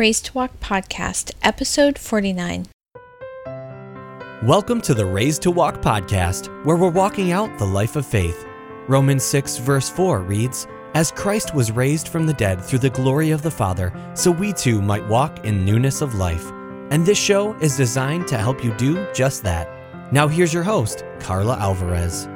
Raised to Walk Podcast, Episode 49. Welcome to the Raised to Walk podcast, where we're walking out the life of faith. Romans 6, verse 4 reads As Christ was raised from the dead through the glory of the Father, so we too might walk in newness of life. And this show is designed to help you do just that. Now, here's your host, Carla Alvarez.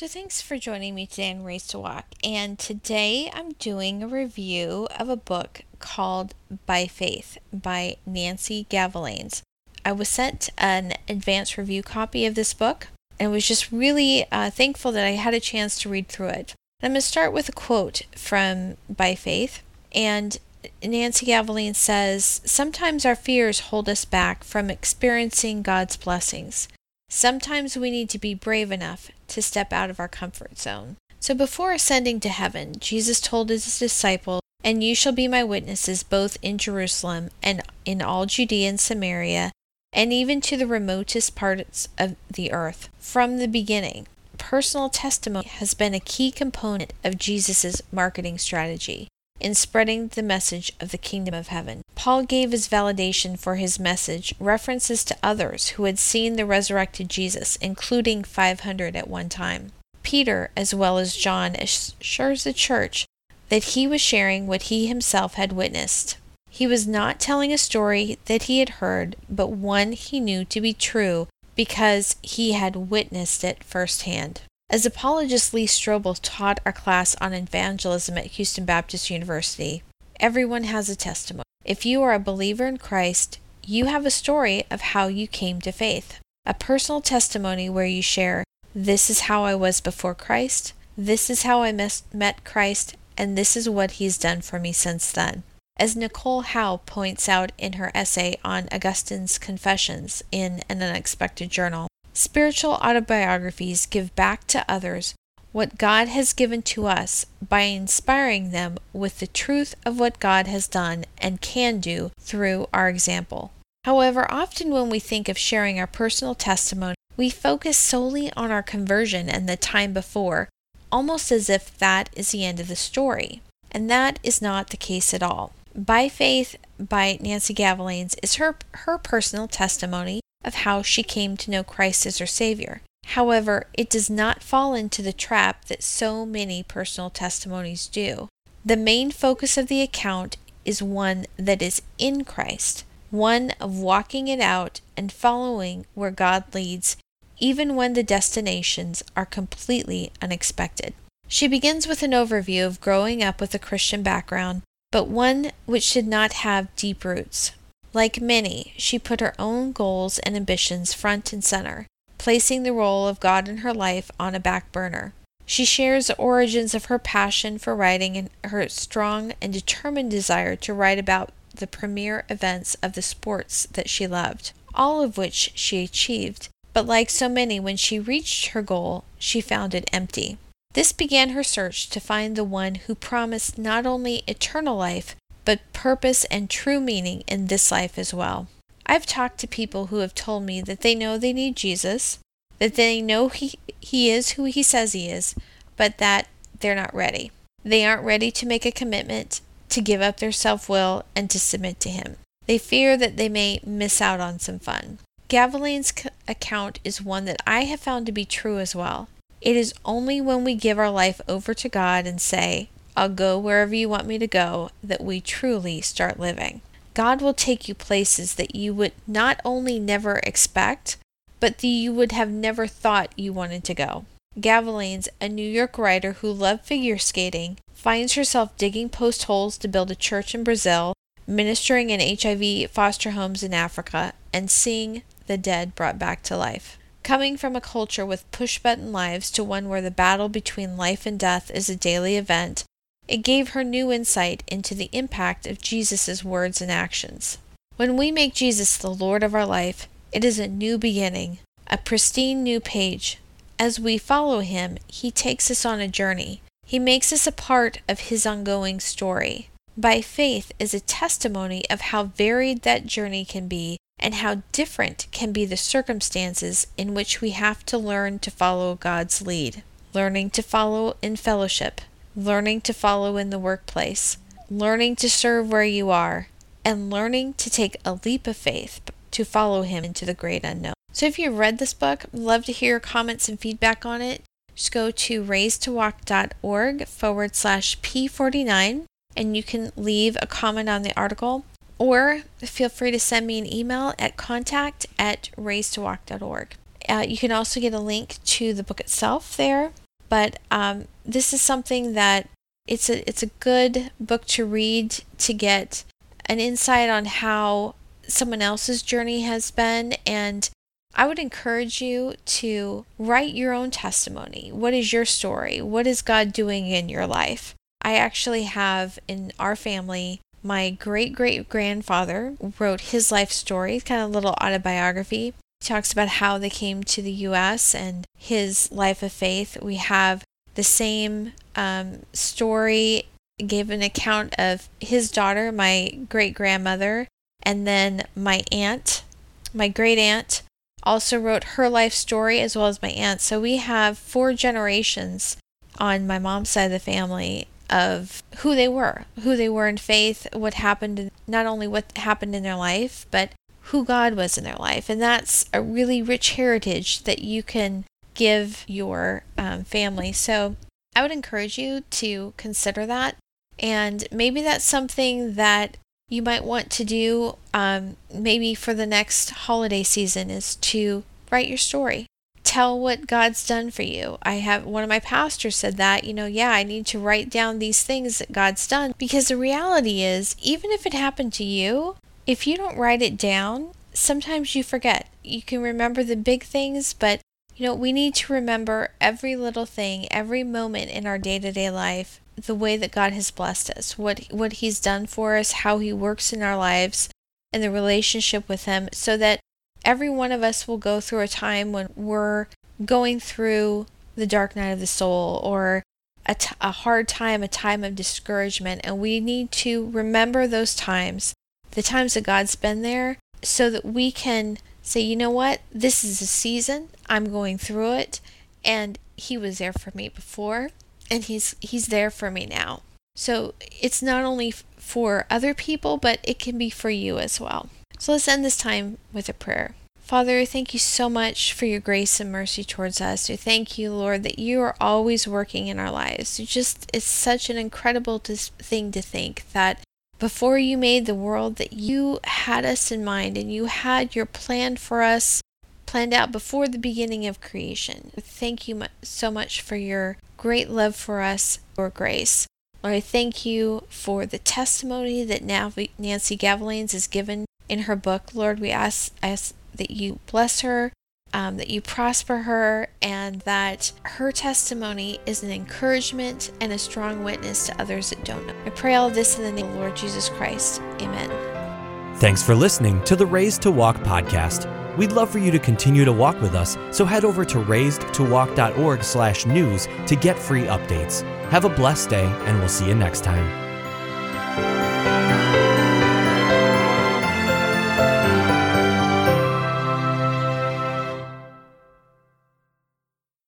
So, thanks for joining me today on Raised to Walk. And today I'm doing a review of a book called By Faith by Nancy Gavilanes. I was sent an advanced review copy of this book and was just really uh, thankful that I had a chance to read through it. I'm going to start with a quote from By Faith. And Nancy Gavilanes says Sometimes our fears hold us back from experiencing God's blessings. Sometimes we need to be brave enough to step out of our comfort zone. So before ascending to heaven, Jesus told his disciples, And you shall be my witnesses both in Jerusalem and in all Judea and Samaria, and even to the remotest parts of the earth. From the beginning, personal testimony has been a key component of Jesus' marketing strategy in spreading the message of the kingdom of heaven. Paul gave as validation for his message references to others who had seen the resurrected Jesus, including 500 at one time. Peter, as well as John, assures the church that he was sharing what he himself had witnessed. He was not telling a story that he had heard, but one he knew to be true because he had witnessed it firsthand. As apologist Lee Strobel taught our class on evangelism at Houston Baptist University, everyone has a testimony. If you are a believer in Christ, you have a story of how you came to faith, a personal testimony where you share, This is how I was before Christ, this is how I met Christ, and this is what He's done for me since then. As Nicole Howe points out in her essay on Augustine's Confessions in An Unexpected Journal, Spiritual autobiographies give back to others what God has given to us by inspiring them with the truth of what God has done and can do through our example. However, often when we think of sharing our personal testimony, we focus solely on our conversion and the time before, almost as if that is the end of the story. And that is not the case at all. By Faith by Nancy Gavilanes is her, her personal testimony of how she came to know Christ as her Savior. However, it does not fall into the trap that so many personal testimonies do. The main focus of the account is one that is in Christ, one of walking it out and following where God leads, even when the destinations are completely unexpected. She begins with an overview of growing up with a Christian background, but one which did not have deep roots. Like many, she put her own goals and ambitions front and center, placing the role of God in her life on a back burner. She shares the origins of her passion for writing and her strong and determined desire to write about the premier events of the sports that she loved, all of which she achieved. But like so many, when she reached her goal, she found it empty. This began her search to find the one who promised not only eternal life, but purpose and true meaning in this life as well. I've talked to people who have told me that they know they need Jesus, that they know he, he is who he says he is, but that they're not ready. They aren't ready to make a commitment, to give up their self will, and to submit to him. They fear that they may miss out on some fun. Gavilane's account is one that I have found to be true as well. It is only when we give our life over to God and say, I'll go wherever you want me to go, that we truly start living. God will take you places that you would not only never expect, but that you would have never thought you wanted to go. Gavilanes, a New York writer who loved figure skating, finds herself digging post holes to build a church in Brazil, ministering in HIV foster homes in Africa, and seeing the dead brought back to life. Coming from a culture with push button lives to one where the battle between life and death is a daily event, it gave her new insight into the impact of Jesus' words and actions. When we make Jesus the Lord of our life, it is a new beginning, a pristine new page. As we follow him, he takes us on a journey. He makes us a part of his ongoing story. By faith is a testimony of how varied that journey can be and how different can be the circumstances in which we have to learn to follow God's lead. Learning to follow in fellowship, learning to follow in the workplace, learning to serve where you are, and learning to take a leap of faith to follow Him into the great unknown. So if you've read this book, love to hear your comments and feedback on it. Just go to raisedtowalk.org forward slash P49 and you can leave a comment on the article or feel free to send me an email at contact at raisedtowalk.org. Uh, you can also get a link to the book itself there, but um, this is something that it's a it's a good book to read to get an insight on how someone else's journey has been and I would encourage you to write your own testimony. What is your story? What is God doing in your life? I actually have in our family, my great great grandfather wrote his life story, kind of a little autobiography. Talks about how they came to the U.S. and his life of faith. We have the same um, story, gave an account of his daughter, my great grandmother, and then my aunt, my great aunt also wrote her life story as well as my aunt. So we have four generations on my mom's side of the family of who they were, who they were in faith, what happened, not only what happened in their life, but who God was in their life. And that's a really rich heritage that you can give your um, family. So I would encourage you to consider that. And maybe that's something that you might want to do um, maybe for the next holiday season is to write your story tell what god's done for you i have one of my pastors said that you know yeah i need to write down these things that god's done because the reality is even if it happened to you if you don't write it down sometimes you forget. You can remember the big things but you know we need to remember every little thing every moment in our day-to-day life the way that God has blessed us, what what he's done for us, how he works in our lives and the relationship with him so that every one of us will go through a time when we're going through the dark night of the soul or a, t- a hard time, a time of discouragement and we need to remember those times, the times that God's been there so that we can say, you know what? This is a season. I'm going through it and he was there for me before and he's he's there for me now. So it's not only for other people, but it can be for you as well. So let's end this time with a prayer. Father, thank you so much for your grace and mercy towards us. We thank you, Lord, that you are always working in our lives. You just it's such an incredible thing to think that before you made the world that you had us in mind and you had your plan for us planned out before the beginning of creation. Thank you so much for your great love for us, your grace. Lord, I thank you for the testimony that now Nancy Gavilanes is given in her book. Lord, we ask, ask that you bless her, um, that you prosper her, and that her testimony is an encouragement and a strong witness to others that don't know. I pray all this in the name of the Lord Jesus Christ. Amen. Thanks for listening to the Raised to Walk podcast. We'd love for you to continue to walk with us, so head over to raisedtowalk.org/news to get free updates. Have a blessed day, and we'll see you next time.